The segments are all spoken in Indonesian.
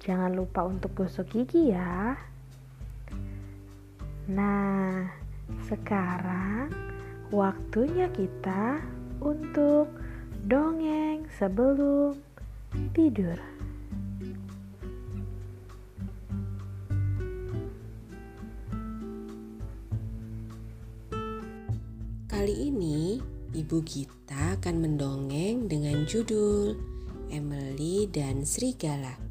jangan lupa untuk gosok gigi ya. Nah, sekarang waktunya kita untuk dongeng sebelum tidur. Kali ini Ibu Gita akan mendongeng dengan judul Emily dan Serigala.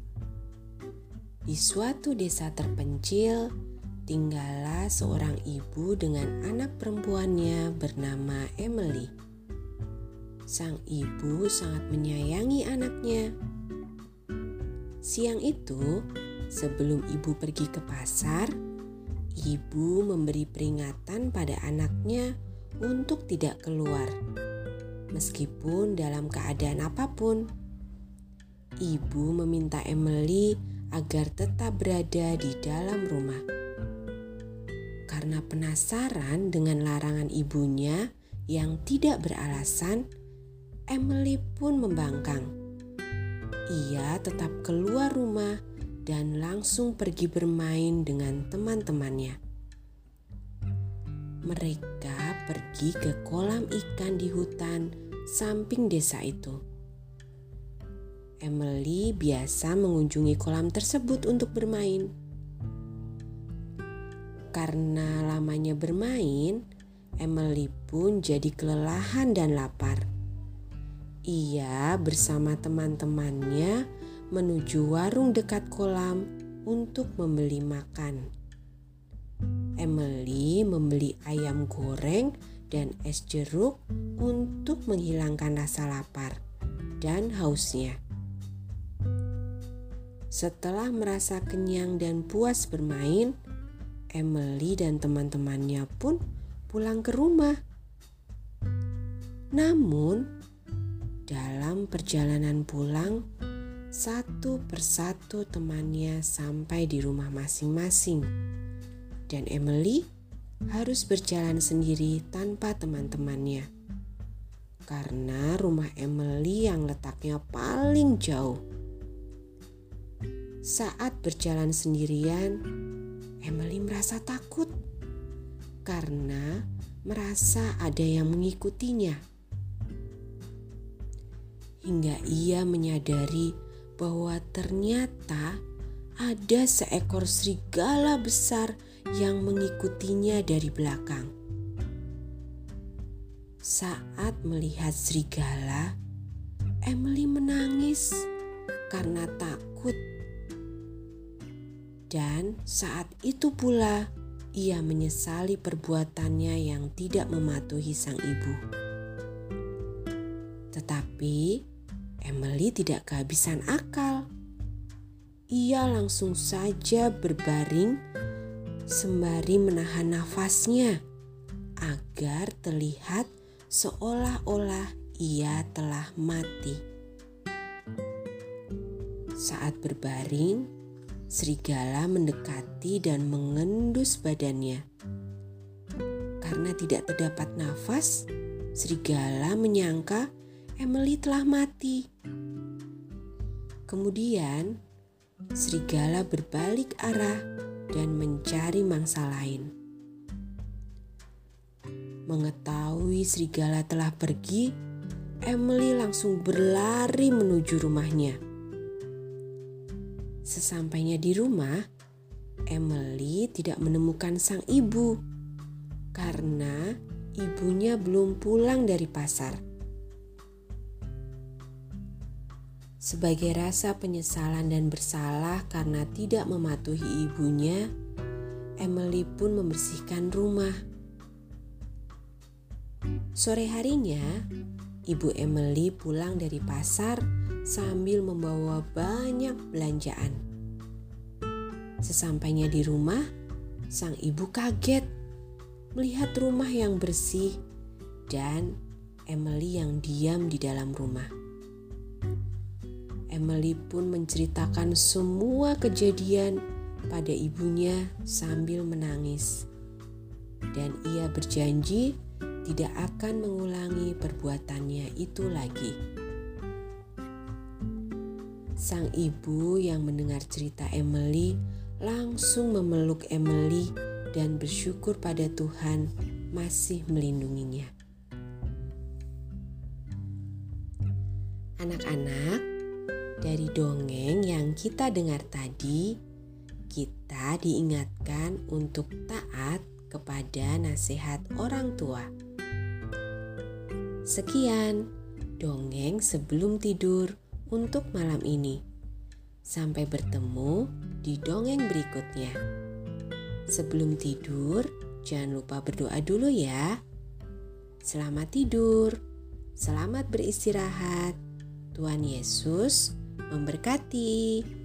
Di suatu desa terpencil, tinggallah seorang ibu dengan anak perempuannya bernama Emily. Sang ibu sangat menyayangi anaknya. Siang itu, sebelum ibu pergi ke pasar, ibu memberi peringatan pada anaknya untuk tidak keluar, meskipun dalam keadaan apa pun. Ibu meminta Emily agar tetap berada di dalam rumah. Karena penasaran dengan larangan ibunya yang tidak beralasan, Emily pun membangkang. Ia tetap keluar rumah dan langsung pergi bermain dengan teman-temannya. Mereka pergi ke kolam ikan di hutan samping desa itu. Emily biasa mengunjungi kolam tersebut untuk bermain. Karena lamanya bermain, Emily pun jadi kelelahan dan lapar. Ia bersama teman-temannya menuju warung dekat kolam untuk membeli makan. Emily membeli ayam goreng dan es jeruk untuk menghilangkan rasa lapar dan hausnya. Setelah merasa kenyang dan puas bermain, Emily dan teman-temannya pun pulang ke rumah. Namun, dalam perjalanan pulang, satu persatu temannya sampai di rumah masing-masing dan Emily harus berjalan sendiri tanpa teman-temannya. Karena rumah Emily yang letaknya paling jauh. Saat berjalan sendirian, Emily merasa takut karena merasa ada yang mengikutinya. Hingga ia menyadari bahwa ternyata ada seekor serigala besar yang mengikutinya dari belakang. Saat melihat serigala, Emily menangis karena takut. Dan saat itu pula ia menyesali perbuatannya yang tidak mematuhi sang ibu. Tetapi Emily tidak kehabisan akal. Ia langsung saja berbaring sembari menahan nafasnya agar terlihat seolah-olah ia telah mati. Saat berbaring, serigala mendekati dan mengendus badannya. Karena tidak terdapat nafas, serigala menyangka Emily telah mati. Kemudian, serigala berbalik arah dan mencari mangsa lain. Mengetahui serigala telah pergi, Emily langsung berlari menuju rumahnya. Sesampainya di rumah, Emily tidak menemukan sang ibu karena ibunya belum pulang dari pasar. Sebagai rasa penyesalan dan bersalah karena tidak mematuhi ibunya, Emily pun membersihkan rumah. Sore harinya, ibu Emily pulang dari pasar sambil membawa banyak belanjaan. Sesampainya di rumah, sang ibu kaget melihat rumah yang bersih dan Emily yang diam di dalam rumah. Emily pun menceritakan semua kejadian pada ibunya sambil menangis. Dan ia berjanji tidak akan mengulangi perbuatannya itu lagi. Sang ibu yang mendengar cerita Emily langsung memeluk Emily dan bersyukur pada Tuhan masih melindunginya. Anak-anak, dari dongeng yang kita dengar tadi, kita diingatkan untuk taat kepada nasihat orang tua. Sekian dongeng sebelum tidur untuk malam ini. Sampai bertemu di dongeng berikutnya. Sebelum tidur, jangan lupa berdoa dulu ya. Selamat tidur, selamat beristirahat. Tuhan Yesus memberkati.